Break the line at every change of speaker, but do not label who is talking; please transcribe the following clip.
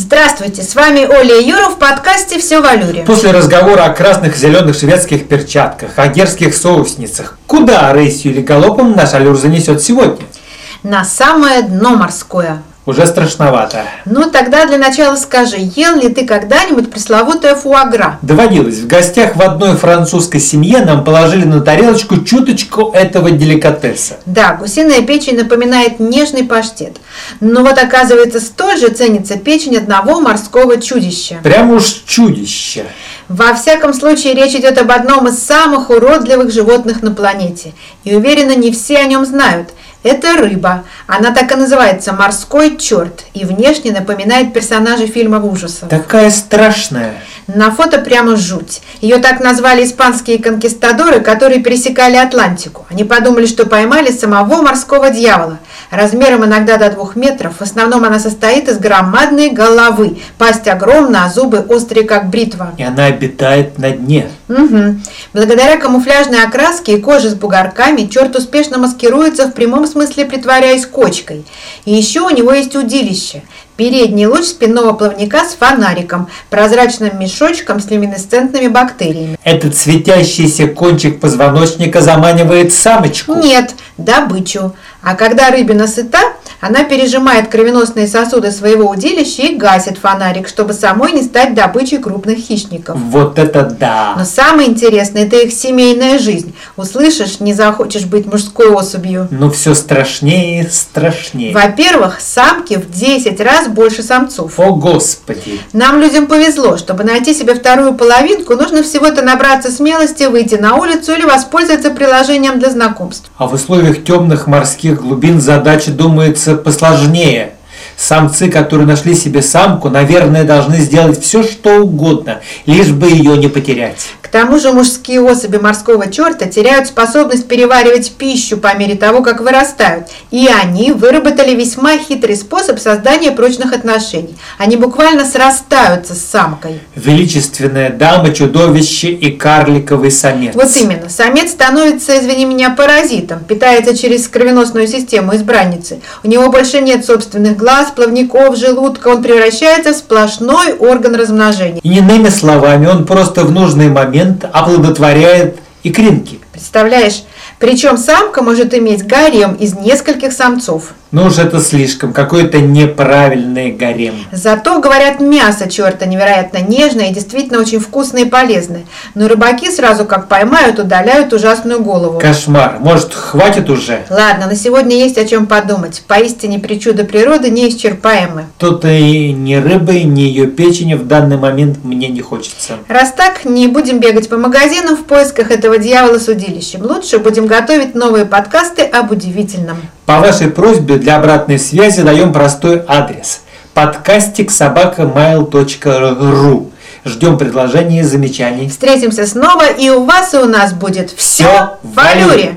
Здравствуйте, с вами Оля и Юра в подкасте «Все в Алюре».
После разговора о красных и зеленых шведских перчатках, о дерзких соусницах, куда рысью или галопом наш Алюр занесет сегодня?
На самое дно морское.
Уже страшновато.
Ну, тогда для начала скажи, ел ли ты когда-нибудь пресловутое фуагра?
Доводилось. В гостях в одной французской семье нам положили на тарелочку чуточку этого деликатеса.
Да, гусиная печень напоминает нежный паштет. Но вот оказывается, столь же ценится печень одного морского чудища.
Прямо уж чудище.
Во всяком случае, речь идет об одном из самых уродливых животных на планете. И уверена, не все о нем знают. Это рыба. Она так и называется «Морской черт» и внешне напоминает персонажа фильмов ужасов.
Такая страшная.
На фото прямо жуть. Ее так назвали испанские конкистадоры, которые пересекали Атлантику. Они подумали, что поймали самого морского дьявола. Размером иногда до двух метров. В основном она состоит из громадной головы. Пасть огромна, а зубы острые, как бритва.
И она обитает на дне.
Угу. Благодаря камуфляжной окраске и коже с бугорками черт успешно маскируется в прямом смысле притворяясь кочкой. И еще у него есть удилище. Передний луч спинного плавника с фонариком, прозрачным мешочком с люминесцентными бактериями.
Этот светящийся кончик позвоночника заманивает самочку.
Нет, добычу. А когда рыбина сыта, она пережимает кровеносные сосуды своего удилища и гасит фонарик, чтобы самой не стать добычей крупных хищников.
Вот это да!
Но самое интересное – это их семейная жизнь. Услышишь, не захочешь быть мужской особью.
Ну все страшнее и страшнее.
Во-первых, самки в 10 раз больше самцов.
О, Господи!
Нам, людям, повезло. Чтобы найти себе вторую половинку, нужно всего-то набраться смелости, выйти на улицу или воспользоваться приложением для знакомств.
А в условиях темных морских глубин задача, думается, посложнее. Самцы, которые нашли себе самку, наверное, должны сделать все, что угодно, лишь бы ее не потерять.
К тому же мужские особи морского черта теряют способность переваривать пищу по мере того, как вырастают. И они выработали весьма хитрый способ создания прочных отношений. Они буквально срастаются с самкой.
Величественная дама, чудовище и карликовый самец.
Вот именно. Самец становится, извини меня, паразитом, питается через кровеносную систему избранницы. У него больше нет собственных глаз, плавников, желудка. Он превращается в сплошной орган размножения.
И иными словами, он просто в нужный момент оплодотворяет икринки.
Представляешь? Причем самка может иметь гарем из нескольких самцов.
Ну уж это слишком, какой-то неправильный гарем.
Зато, говорят, мясо черта невероятно нежное и действительно очень вкусное и полезное. Но рыбаки сразу как поймают, удаляют ужасную голову.
Кошмар. Может, хватит уже?
Ладно, на сегодня есть о чем подумать. Поистине причуды природы неисчерпаемы.
Тут и ни рыбы, ни ее печени в данный момент мне не хочется.
Раз так, не будем бегать по магазинам в поисках этого дьявола с удилищем. Лучше будем готовить новые подкасты об удивительном.
По вашей просьбе для обратной связи даем простой адрес. Подкастик собакамайл.ру Ждем предложений и замечаний.
Встретимся снова, и у вас и у нас будет все в Валюре.